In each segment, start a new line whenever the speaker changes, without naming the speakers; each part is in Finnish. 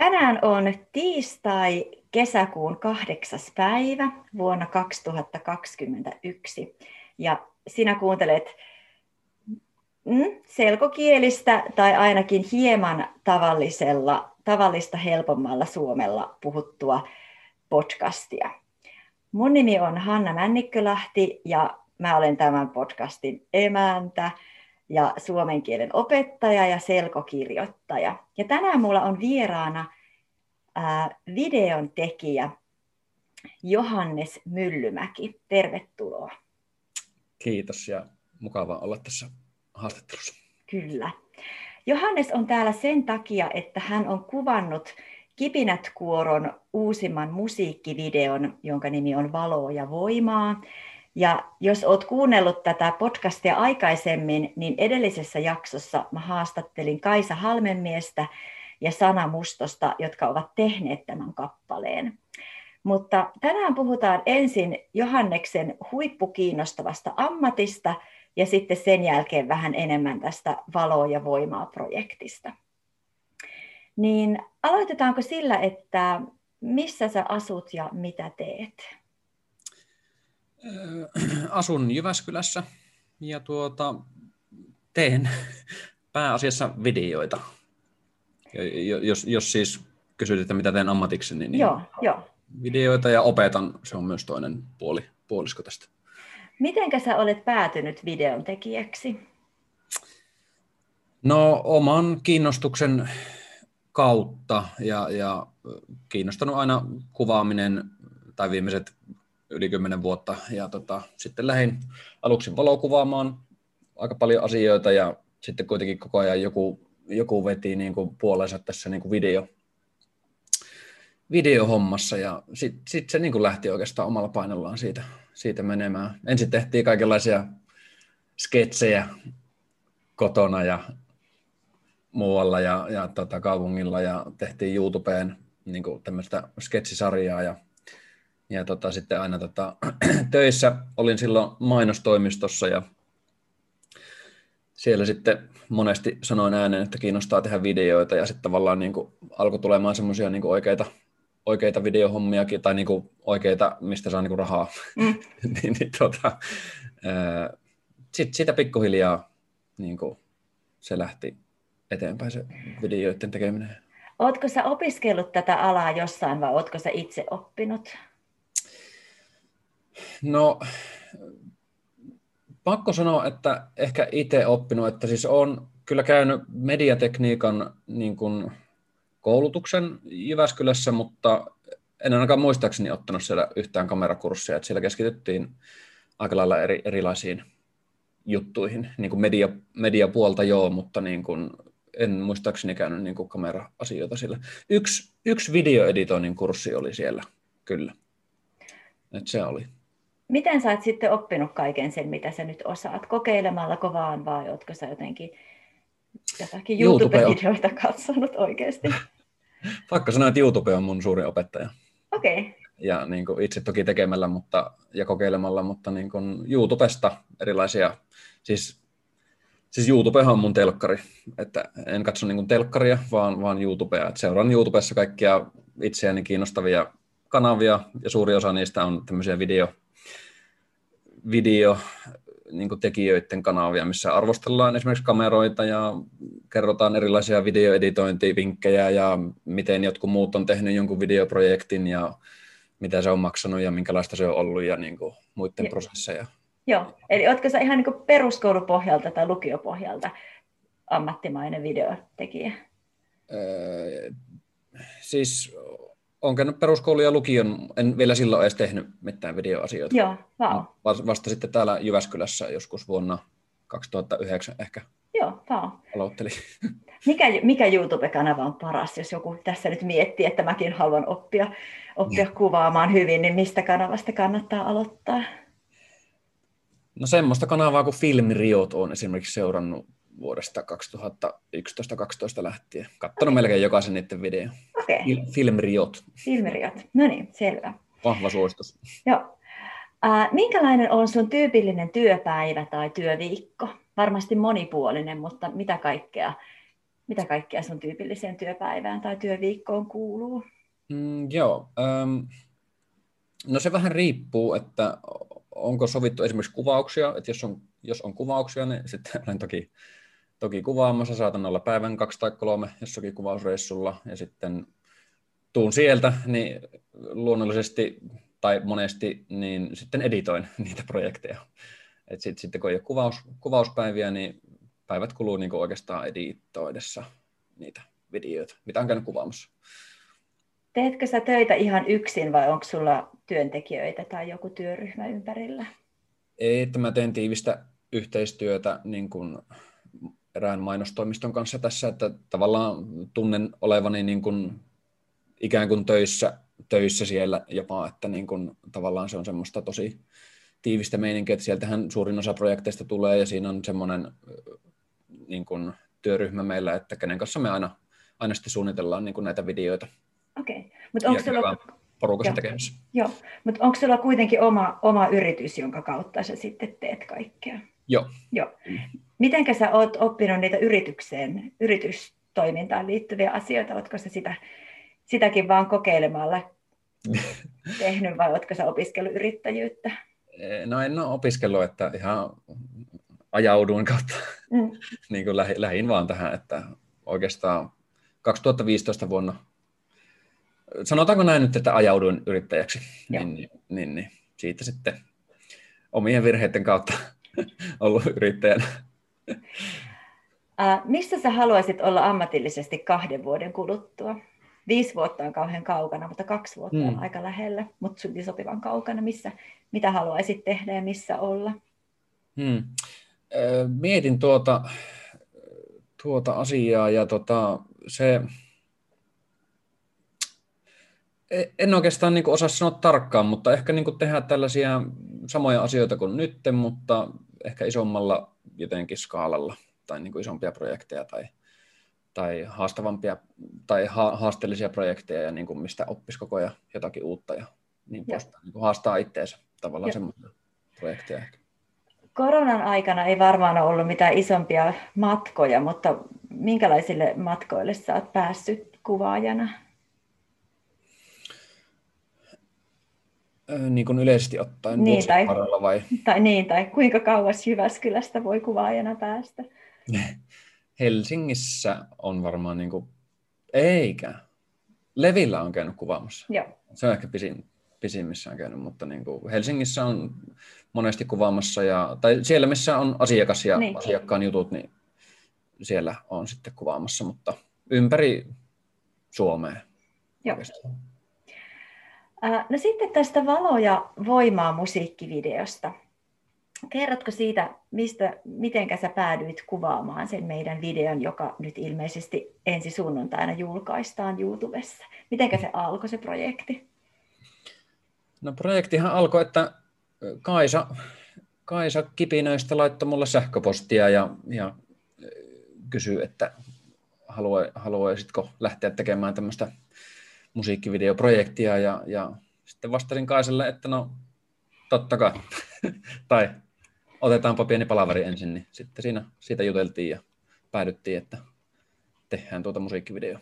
Tänään on tiistai kesäkuun kahdeksas päivä vuonna 2021 ja sinä kuuntelet mm, selkokielistä tai ainakin hieman tavallisella, tavallista helpommalla suomella puhuttua podcastia. Mun nimi on Hanna Männikkölahti ja mä olen tämän podcastin emäntä ja suomen kielen opettaja ja selkokirjoittaja. Ja tänään mulla on vieraana ää, videon tekijä Johannes Myllymäki. Tervetuloa.
Kiitos ja mukava olla tässä haastattelussa.
Kyllä. Johannes on täällä sen takia, että hän on kuvannut Kipinät Kuoron uusimman musiikkivideon, jonka nimi on Valoa ja voimaa. Ja jos olet kuunnellut tätä podcastia aikaisemmin, niin edellisessä jaksossa mä haastattelin Kaisa Halmenmiestä ja Sana Mustosta, jotka ovat tehneet tämän kappaleen. Mutta tänään puhutaan ensin Johanneksen huippukiinnostavasta ammatista ja sitten sen jälkeen vähän enemmän tästä valoa ja voimaa projektista. Niin aloitetaanko sillä, että missä sä asut ja mitä teet?
asun Jyväskylässä ja tuota, teen pääasiassa videoita. Jos, jos siis kysyt, että mitä teen ammatikseni, niin
joo, joo.
videoita ja opetan, se on myös toinen puoli, puolisko tästä.
Mitenkä sä olet päätynyt videon tekijäksi?
No oman kiinnostuksen kautta ja, ja kiinnostanut aina kuvaaminen tai viimeiset yli kymmenen vuotta. Ja tota, sitten lähdin aluksi valokuvaamaan aika paljon asioita ja sitten kuitenkin koko ajan joku, joku veti niin kuin puolensa tässä niin kuin video, videohommassa ja sitten sit se niin kuin lähti oikeastaan omalla painollaan siitä, siitä menemään. Ensin tehtiin kaikenlaisia sketsejä kotona ja muualla ja, ja tota, kaupungilla ja tehtiin YouTubeen niin kuin tämmöistä sketsisarjaa ja ja tota, sitten aina tota, töissä olin silloin mainostoimistossa ja siellä sitten monesti sanoin ääneen, että kiinnostaa tehdä videoita ja sitten tavallaan niin kuin alkoi tulemaan semmoisia niin oikeita, oikeita videohommiakin tai niin kuin oikeita, mistä saa niin kuin rahaa. Mm. niin, niin, tota, sitten sitä pikkuhiljaa niin kuin se lähti eteenpäin se videoiden tekeminen.
Oletko sä opiskellut tätä alaa jossain vai oletko sä itse oppinut?
No, pakko sanoa, että ehkä itse oppinut, että siis on kyllä käynyt mediatekniikan niin kuin koulutuksen Jyväskylässä, mutta en ainakaan muistaakseni ottanut siellä yhtään kamerakurssia, että siellä keskityttiin aika lailla eri, erilaisiin juttuihin, niin kuin media, mediapuolta joo, mutta niin kuin en muistaakseni käynyt niin kuin kamera-asioita siellä. Yksi, yksi videoeditoinnin kurssi oli siellä, kyllä. Et se oli.
Miten sä oot sitten oppinut kaiken sen, mitä sä nyt osaat? Kokeilemalla vaan vai ootko sä jotenkin jotakin YouTube-videoita YouTube katsonut oikeasti?
Pakko sanoa, että YouTube on mun suurin opettaja.
Okei. Okay.
Ja niin kuin itse toki tekemällä mutta, ja kokeilemalla, mutta niin kuin YouTubesta erilaisia, siis, siis YouTube on mun telkkari, että en katso niin kuin telkkaria, vaan, vaan YouTubea. Että seuraan YouTubessa kaikkia itseäni kiinnostavia kanavia, ja suuri osa niistä on tämmöisiä video, video niin tekijöiden kanavia, missä arvostellaan esimerkiksi kameroita ja kerrotaan erilaisia videoeditointivinkkejä ja miten jotkut muut on tehnyt jonkun videoprojektin ja mitä se on maksanut ja minkälaista se on ollut ja niin kuin muiden ja. prosesseja.
Joo, eli oletko sä ihan niin peruskoulupohjalta tai lukiopohjalta ammattimainen videotekijä?
Öö, siis olen käynyt peruskoulu ja lukion, en vielä silloin edes tehnyt mitään videoasioita.
Joo, wow.
Vasta sitten täällä Jyväskylässä joskus vuonna 2009 ehkä.
Joo, wow.
Aloittelin.
Mikä, mikä YouTube-kanava on paras, jos joku tässä nyt miettii, että mäkin haluan oppia, oppia no. kuvaamaan hyvin, niin mistä kanavasta kannattaa aloittaa?
No semmoista kanavaa kuin Filmiriot on esimerkiksi seurannut vuodesta 2011-2012 lähtien. Katsonut okay. melkein jokaisen niiden video.
Okay.
Filmriot.
Filmriot. No niin, selvä.
Vahva suositus.
Joo. Äh, minkälainen on sun tyypillinen työpäivä tai työviikko? Varmasti monipuolinen, mutta mitä kaikkea, Mitä kaikkea sun tyypilliseen työpäivään tai työviikkoon kuuluu?
Mm, joo. Um, no se vähän riippuu, että onko sovittu esimerkiksi kuvauksia, että jos on, jos on kuvauksia, niin sitten olen toki, toki kuvaamassa, saatan olla päivän kaksi tai kolme jossakin kuvausreissulla, ja sitten tuun sieltä, niin luonnollisesti tai monesti niin sitten editoin niitä projekteja. Et sit, sitten kun ei ole kuvaus, kuvauspäiviä, niin päivät kuluu niin oikeastaan editoidessa niitä videoita, mitä on käynyt kuvaamassa.
Teetkö sä töitä ihan yksin vai onko sulla työntekijöitä tai joku työryhmä ympärillä?
Ei, että mä teen tiivistä yhteistyötä niin kuin erään mainostoimiston kanssa tässä, että tavallaan tunnen olevani niin kuin ikään kuin töissä, töissä siellä jopa, että niin kuin, tavallaan se on semmoista tosi tiivistä meininkiä, että sieltähän suurin osa projekteista tulee ja siinä on semmoinen niin kuin, työryhmä meillä, että kenen kanssa me aina, aina sitten suunnitellaan niin kuin näitä videoita.
Okei, okay. mutta onko sulla...
Porukassa tekemässä.
Joo, mutta onko sulla kuitenkin oma, oma yritys, jonka kautta sä sitten teet kaikkea?
Joo.
Joo. Mitenkä sä oot oppinut niitä yritykseen, yritystoimintaan liittyviä asioita? Oletko sä sitä, sitäkin vaan kokeilemalla tehnyt vai oletko sä opiskellut yrittäjyyttä?
No en ole opiskellut, että ihan ajauduin kautta mm. niin kuin lähin, lähin vaan tähän, että oikeastaan 2015 vuonna, sanotaanko näin nyt, että ajauduin yrittäjäksi, niin, niin, niin, niin siitä sitten omien virheiden kautta ollut yrittäjänä.
Äh, missä sä haluaisit olla ammatillisesti kahden vuoden kuluttua? Viisi vuotta on kauhean kaukana, mutta kaksi vuotta mm. on aika lähellä, mutta sopivan kaukana. Missä, mitä haluaisit tehdä ja missä olla?
Hmm mietin tuota, tuota asiaa ja tota, se, e, en oikeastaan niin osaa sanoa tarkkaan, mutta ehkä niin tehdä tällaisia samoja asioita kuin nyt, mutta ehkä isommalla jotenkin skaalalla tai niin isompia projekteja tai, tai haastavampia tai ha- haasteellisia projekteja ja niin kuin mistä oppisi koko ajan jotakin uutta ja niin poispäin. Niin haastaa itteensä tavallaan semmoisia projekteja ehkä.
Koronan aikana ei varmaan ole ollut mitään isompia matkoja, mutta minkälaisille matkoille sä oot päässyt kuvaajana?
Niin kuin yleisesti ottaen niin, tai, vai?
Tai, niin, tai kuinka kauas Jyväskylästä voi kuvaajana päästä?
Helsingissä on varmaan, niin kuin, eikä. Levillä on käynyt kuvaamassa.
Joo.
Se on ehkä pisin, pisimmissään käynyt, mutta niin kuin Helsingissä on monesti kuvaamassa, ja, tai siellä missä on asiakas ja niin. asiakkaan jutut, niin siellä on sitten kuvaamassa, mutta ympäri Suomea.
Joo. No sitten tästä valo- ja voimaa musiikkivideosta. Kerrotko siitä, mistä, miten sä päädyit kuvaamaan sen meidän videon, joka nyt ilmeisesti ensi sunnuntaina julkaistaan YouTubessa? Miten se alkoi se projekti?
No projektihan alkoi, että Kaisa, Kaisa Kipinöistä laittoi mulle sähköpostia ja, ja kysyi, että haluaisitko lähteä tekemään tämmöistä musiikkivideoprojektia ja, ja sitten vastasin Kaisalle, että no totta kai, tai otetaanpa pieni palaveri ensin, niin sitten siinä siitä juteltiin ja päädyttiin, että tehdään tuota musiikkivideo.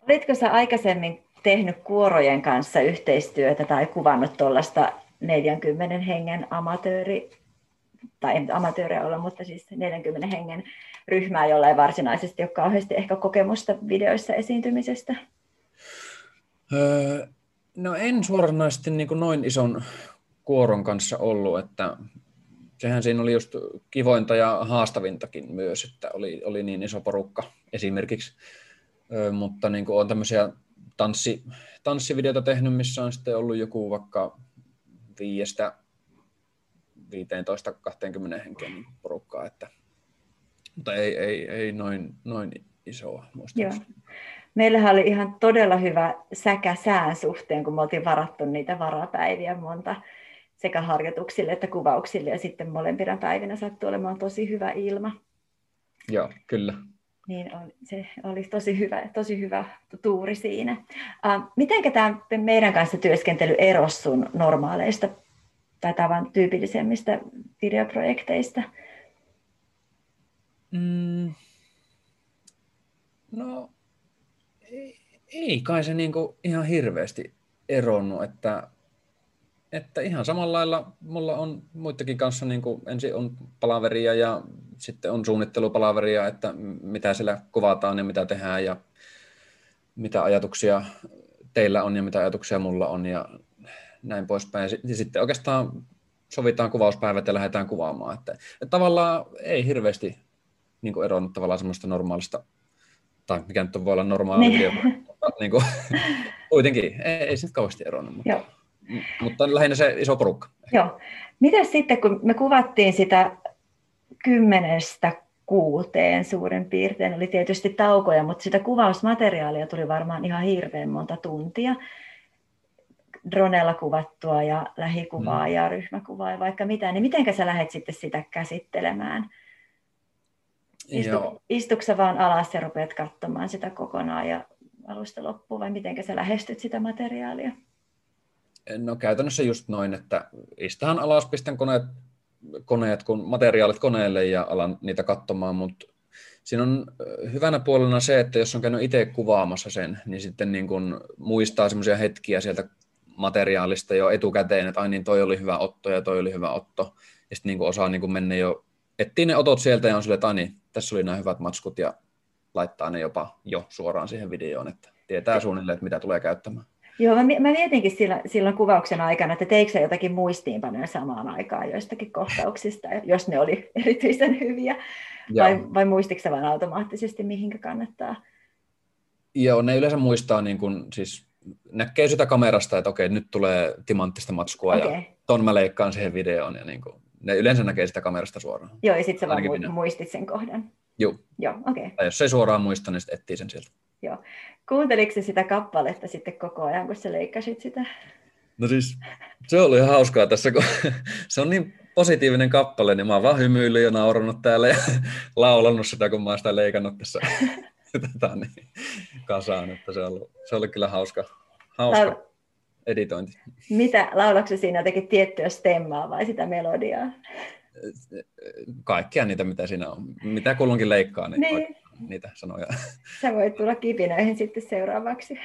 Olitko sä aikaisemmin tehnyt kuorojen kanssa yhteistyötä tai kuvannut tuollaista 40 hengen amatööri, tai ei amatööriä olla, mutta siis 40 hengen ryhmää, jolla ei varsinaisesti ole kauheasti ehkä kokemusta videoissa esiintymisestä?
Öö, no en suoranaisesti niin kuin noin ison kuoron kanssa ollut, että sehän siinä oli just kivointa ja haastavintakin myös, että oli, oli niin iso porukka esimerkiksi, öö, mutta niin kuin on tämmöisiä tanssi, tanssivideota tehnyt, missä on sitten ollut joku vaikka viiestä 15-20 henken porukkaa, että, mutta ei, ei, ei noin, noin isoa muistaakseni.
Meillähän oli ihan todella hyvä säkä sään suhteen, kun me oltiin varattu niitä varapäiviä monta sekä harjoituksille että kuvauksille, ja sitten molempina päivinä sattui olemaan tosi hyvä ilma.
Joo, kyllä.
Niin on, se oli tosi hyvä, tosi hyvä tuuri siinä. Uh, miten tämä meidän kanssa työskentely erosi sun normaaleista tai tavan tyypillisemmistä videoprojekteista?
Mm. ei kai se niin kuin ihan hirveästi eronnut, että, että ihan samalla lailla mulla on muitakin kanssa, niin kuin ensin on palaveria ja sitten on suunnittelupalaveria, että mitä siellä kuvataan ja mitä tehdään ja mitä ajatuksia teillä on ja mitä ajatuksia mulla on ja näin poispäin. Ja sitten oikeastaan sovitaan kuvauspäivät ja lähdetään kuvaamaan. Että, että tavallaan ei hirveästi niin kuin eronnut tavallaan semmoista normaalista, tai mikä nyt voi olla normaali niin. niin kuin, kuitenkin ei, ei se nyt kauheasti eronnut. Mutta, Joo. Mutta lähinnä se iso porukka.
Joo. Miten sitten, kun me kuvattiin sitä kymmenestä kuuteen suurin piirtein, oli tietysti taukoja, mutta sitä kuvausmateriaalia tuli varmaan ihan hirveän monta tuntia dronella kuvattua ja lähikuvaa mm. ja ryhmäkuvaa ja vaikka mitä, niin miten sä lähdet sitten sitä käsittelemään? Istu, istuksa vaan alas ja rupeat katsomaan sitä kokonaan ja alusta loppuun vai miten sä lähestyt sitä materiaalia?
No käytännössä just noin, että istahan alas, pistän koneet, koneet kun materiaalit koneelle ja alan niitä katsomaan, mutta siinä on hyvänä puolena se, että jos on käynyt itse kuvaamassa sen, niin sitten niin kun muistaa semmoisia hetkiä sieltä materiaalista jo etukäteen, että ai niin toi oli hyvä otto ja toi oli hyvä otto. Ja sitten niin osaa niin mennä jo, etsii ne otot sieltä ja on silleen, että ai niin, tässä oli nämä hyvät matskut ja laittaa ne jopa jo suoraan siihen videoon, että tietää suunnilleen, että mitä tulee käyttämään.
Joo, mä, mä mietinkin silloin, silloin kuvauksen aikana, että teikö sä jotakin muistiinpanoja samaan aikaan joistakin kohtauksista, jos ne oli erityisen hyviä, vai, vai muistitko sä vaan automaattisesti, mihinkä kannattaa?
Joo, ne yleensä muistaa niin kun, siis näkee sitä kamerasta, että okei, nyt tulee timanttista matskua okay. ja ton mä leikkaan siihen videoon. Ja niin kuin, ne yleensä näkee sitä kamerasta suoraan.
Joo, ja sitten sä vaan minä. muistit sen kohdan.
Joo.
Joo, okei. Okay.
Tai jos ei suoraan muista, niin sitten etsii sen sieltä.
Joo. Kuunteliko sitä kappaletta sitten koko ajan, kun sä leikkasit sitä?
No siis, se oli ihan hauskaa tässä, kun se on niin positiivinen kappale, niin mä oon vaan hymyillyt ja naurannut täällä ja laulannut sitä, kun mä oon sitä leikannut tässä tota, niin, kasaan, että se oli, se oli kyllä hauska, hauska Laul... editointi.
Mitä, laulakse siinä jotenkin tiettyä stemmaa vai sitä melodiaa?
Kaikkia niitä, mitä siinä on. Mitä kulloinkin leikkaa, niin, niin. Niitä sanoja.
Sä voit tulla kipinöihin sitten seuraavaksi.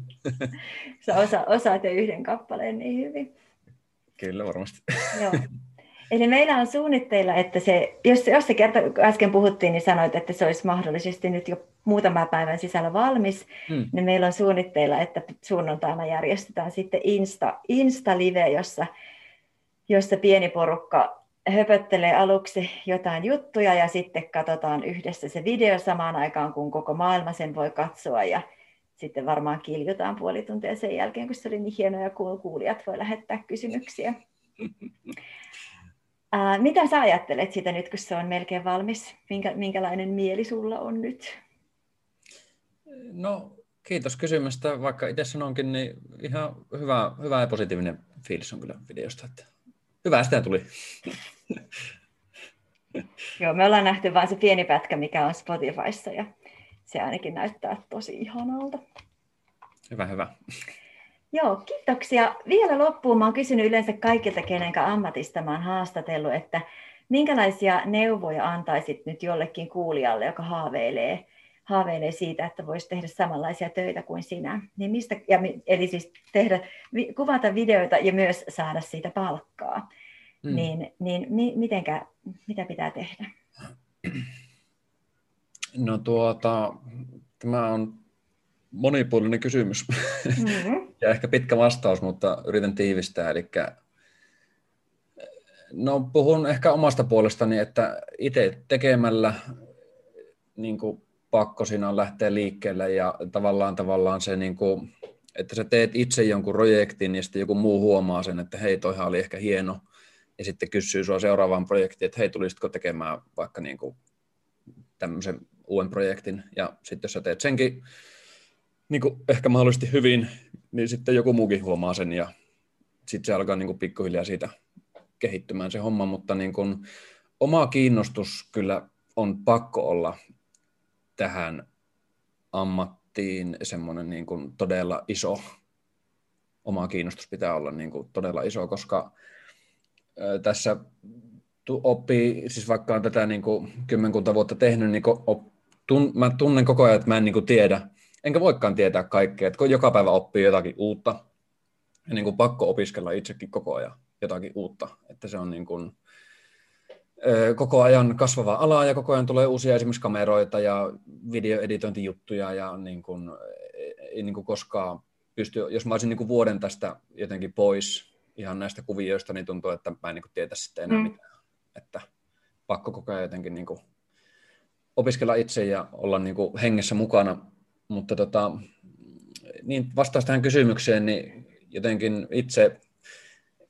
Sä osa, osaat jo yhden kappaleen niin hyvin.
Kyllä, varmasti.
Joo. Eli meillä on suunnitteilla, että se, jos, jos se kerta äsken puhuttiin, niin sanoit, että se olisi mahdollisesti nyt jo muutama päivän sisällä valmis, hmm. niin meillä on suunnitteilla, että sunnuntaina järjestetään sitten Insta, Insta-live, jossa, jossa pieni porukka höpöttelee aluksi jotain juttuja ja sitten katsotaan yhdessä se video samaan aikaan, kun koko maailma sen voi katsoa ja sitten varmaan kiljutaan puoli tuntia sen jälkeen, kun se oli niin hienoa ja kuulijat voi lähettää kysymyksiä. Ää, mitä sä ajattelet siitä nyt, kun se on melkein valmis? Minkä, minkälainen mieli sulla on nyt?
No, kiitos kysymästä. Vaikka itse sanonkin, niin ihan hyvä, hyvä ja positiivinen fiilis on kyllä videosta. Että hyvä sitä tuli.
Joo, me ollaan nähty vain se pieni pätkä, mikä on Spotifyssa, ja se ainakin näyttää tosi ihanalta.
Hyvä, hyvä.
Joo, kiitoksia. Vielä loppuun mä oon kysynyt yleensä kaikilta, kenenkä ammatista mä oon haastatellut, että minkälaisia neuvoja antaisit nyt jollekin kuulijalle, joka haaveilee, haaveilee siitä, että voisi tehdä samanlaisia töitä kuin sinä. Niin mistä, ja, eli siis tehdä, kuvata videoita ja myös saada siitä palkkaa. Hmm. Niin, niin mi, mitenkä, mitä pitää tehdä?
No tuota, tämä on monipuolinen kysymys mm-hmm. ja ehkä pitkä vastaus, mutta yritän tiivistää. Eli no, puhun ehkä omasta puolestani, että itse tekemällä niin kuin pakko siinä on lähteä liikkeelle ja tavallaan, tavallaan se, niin kuin, että sä teet itse jonkun projektin ja sitten joku muu huomaa sen, että hei, toihan oli ehkä hieno ja sitten kysyy sua seuraavaan projektiin, että hei, tulisitko tekemään vaikka niin kuin tämmöisen uuden projektin ja sitten jos sä teet senkin niin kuin ehkä mahdollisesti hyvin, niin sitten joku muukin huomaa sen ja sitten se alkaa niin kuin pikkuhiljaa siitä kehittymään se homma, mutta niin kuin oma kiinnostus kyllä on pakko olla tähän ammattiin semmoinen niin kuin todella iso. Oma kiinnostus pitää olla niin kuin todella iso, koska tässä oppii, siis vaikka on tätä niin kuin kymmenkunta vuotta tehnyt, niin op, tun, mä tunnen koko ajan, että mä en niin kuin tiedä. Enkä voikaan tietää kaikkea, että kun joka päivä oppii jotakin uutta, ja niin kuin pakko opiskella itsekin koko ajan jotakin uutta, että se on niin kuin, koko ajan kasvava ala ja koko ajan tulee uusia esimerkiksi kameroita ja videoeditointijuttuja ja niin kuin, ei niin kuin koskaan pysty, jos mä olisin niin kuin vuoden tästä jotenkin pois ihan näistä kuvioista, niin tuntuu, että mä en niin tietä sitten enää mm. mitään. Että pakko koko ajan jotenkin niin kuin opiskella itse ja olla niin kuin hengessä mukana. Mutta tota, niin vastaus tähän kysymykseen, niin jotenkin itse,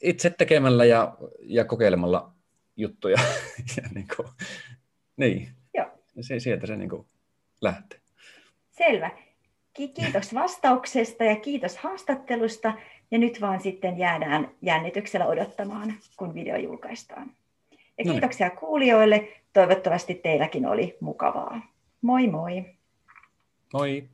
itse tekemällä ja, ja kokeilemalla juttuja. ja niin, kuin, niin. Joo. sieltä se niin kuin lähtee.
Selvä. Kiitos vastauksesta ja kiitos haastattelusta. Ja nyt vaan sitten jäädään jännityksellä odottamaan, kun video julkaistaan. Ja niin. kiitoksia kuulijoille. Toivottavasti teilläkin oli mukavaa. Moi moi!
Moi!